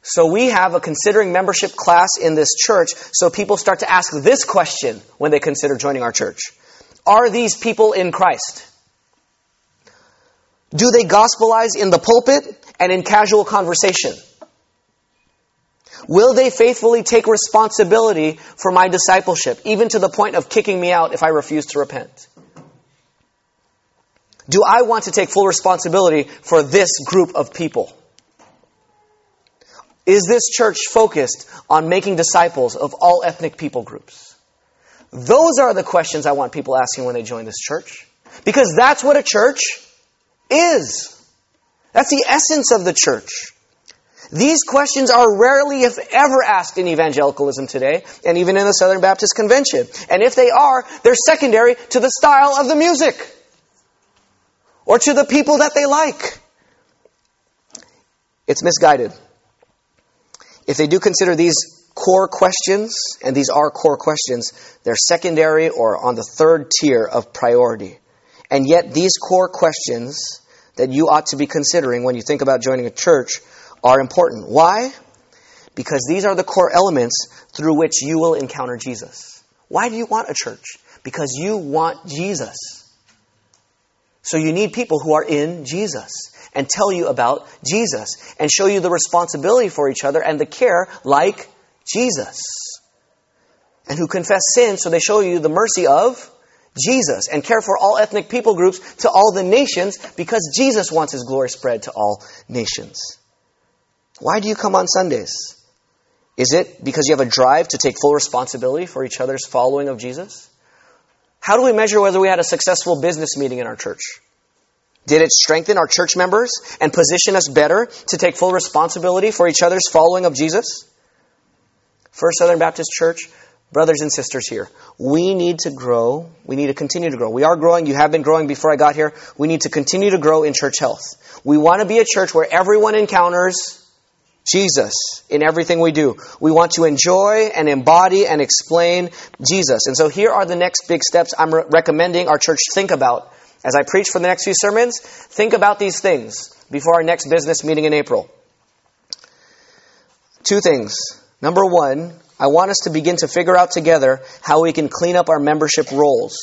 So we have a considering membership class in this church so people start to ask this question when they consider joining our church. Are these people in Christ? Do they gospelize in the pulpit and in casual conversation? Will they faithfully take responsibility for my discipleship, even to the point of kicking me out if I refuse to repent? Do I want to take full responsibility for this group of people? Is this church focused on making disciples of all ethnic people groups? Those are the questions I want people asking when they join this church. Because that's what a church is. That's the essence of the church. These questions are rarely, if ever, asked in evangelicalism today, and even in the Southern Baptist Convention. And if they are, they're secondary to the style of the music or to the people that they like. It's misguided. If they do consider these core questions, and these are core questions, they're secondary or on the third tier of priority. And yet, these core questions that you ought to be considering when you think about joining a church are important. Why? Because these are the core elements through which you will encounter Jesus. Why do you want a church? Because you want Jesus. So you need people who are in Jesus and tell you about Jesus and show you the responsibility for each other and the care like Jesus. And who confess sin so they show you the mercy of Jesus and care for all ethnic people groups to all the nations because Jesus wants his glory spread to all nations. Why do you come on Sundays? Is it because you have a drive to take full responsibility for each other's following of Jesus? How do we measure whether we had a successful business meeting in our church? Did it strengthen our church members and position us better to take full responsibility for each other's following of Jesus? First Southern Baptist Church, brothers and sisters here, we need to grow. We need to continue to grow. We are growing. You have been growing before I got here. We need to continue to grow in church health. We want to be a church where everyone encounters Jesus in everything we do. We want to enjoy and embody and explain Jesus. And so here are the next big steps I'm re- recommending our church think about. As I preach for the next few sermons, think about these things before our next business meeting in April. Two things. Number one, I want us to begin to figure out together how we can clean up our membership rolls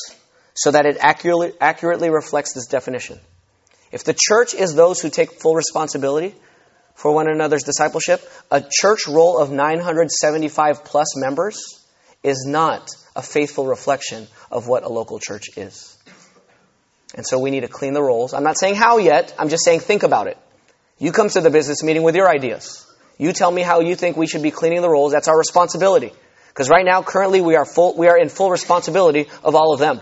so that it accurately, accurately reflects this definition. If the church is those who take full responsibility, for one another's discipleship, a church roll of 975 plus members is not a faithful reflection of what a local church is. And so we need to clean the rolls. I'm not saying how yet, I'm just saying think about it. You come to the business meeting with your ideas. You tell me how you think we should be cleaning the rolls. That's our responsibility. Because right now, currently, we are, full, we are in full responsibility of all of them,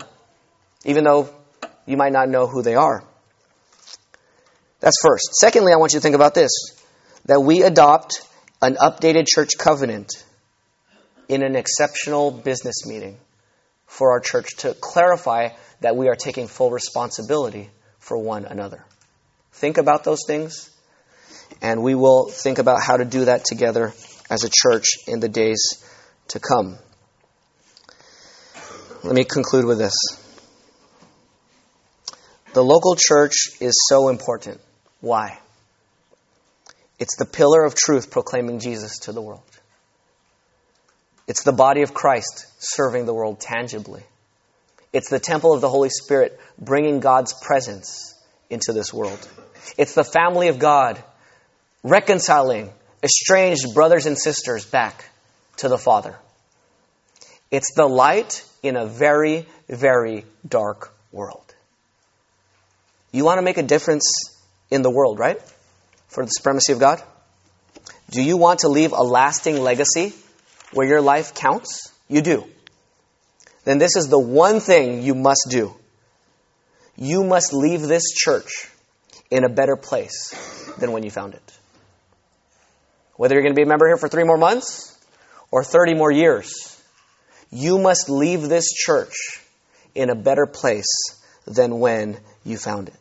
even though you might not know who they are. That's first. Secondly, I want you to think about this that we adopt an updated church covenant in an exceptional business meeting for our church to clarify that we are taking full responsibility for one another. Think about those things, and we will think about how to do that together as a church in the days to come. Let me conclude with this. The local church is so important. Why? It's the pillar of truth proclaiming Jesus to the world. It's the body of Christ serving the world tangibly. It's the temple of the Holy Spirit bringing God's presence into this world. It's the family of God reconciling estranged brothers and sisters back to the Father. It's the light in a very, very dark world. You want to make a difference in the world, right? For the supremacy of God? Do you want to leave a lasting legacy where your life counts? You do. Then this is the one thing you must do. You must leave this church in a better place than when you found it. Whether you're going to be a member here for three more months or 30 more years, you must leave this church in a better place than when you found it.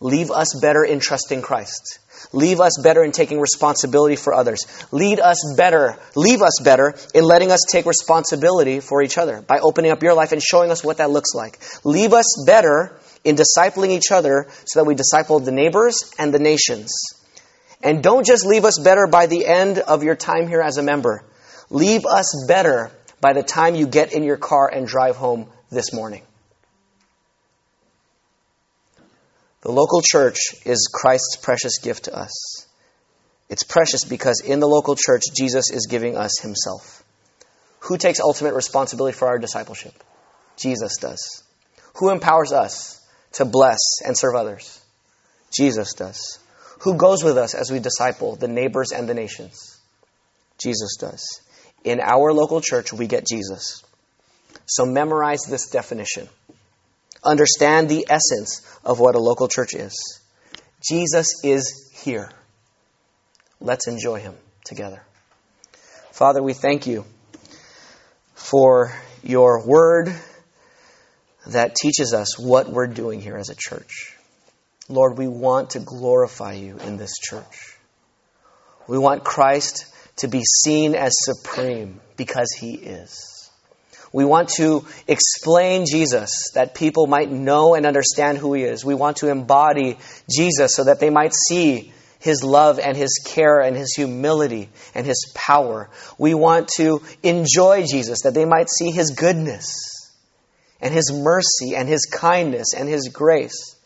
Leave us better in trusting Christ. Leave us better in taking responsibility for others. Lead us better, leave us better in letting us take responsibility for each other by opening up your life and showing us what that looks like. Leave us better in discipling each other so that we disciple the neighbors and the nations. And don't just leave us better by the end of your time here as a member. Leave us better by the time you get in your car and drive home this morning. The local church is Christ's precious gift to us. It's precious because in the local church, Jesus is giving us himself. Who takes ultimate responsibility for our discipleship? Jesus does. Who empowers us to bless and serve others? Jesus does. Who goes with us as we disciple the neighbors and the nations? Jesus does. In our local church, we get Jesus. So memorize this definition understand the essence of what a local church is. Jesus is here. Let's enjoy him together. Father, we thank you for your word that teaches us what we're doing here as a church. Lord, we want to glorify you in this church. We want Christ to be seen as supreme because he is. We want to explain Jesus that people might know and understand who he is. We want to embody Jesus so that they might see his love and his care and his humility and his power. We want to enjoy Jesus that they might see his goodness and his mercy and his kindness and his grace.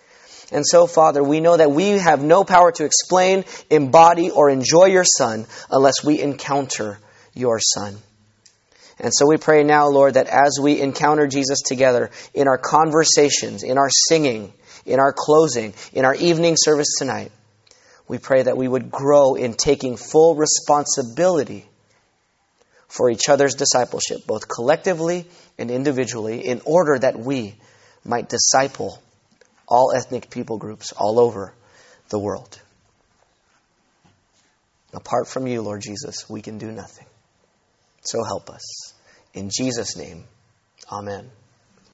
And so, Father, we know that we have no power to explain, embody, or enjoy your Son unless we encounter your Son. And so we pray now, Lord, that as we encounter Jesus together in our conversations, in our singing, in our closing, in our evening service tonight, we pray that we would grow in taking full responsibility for each other's discipleship, both collectively and individually, in order that we might disciple all ethnic people groups all over the world. Apart from you, Lord Jesus, we can do nothing. So help us. In Jesus' name, amen.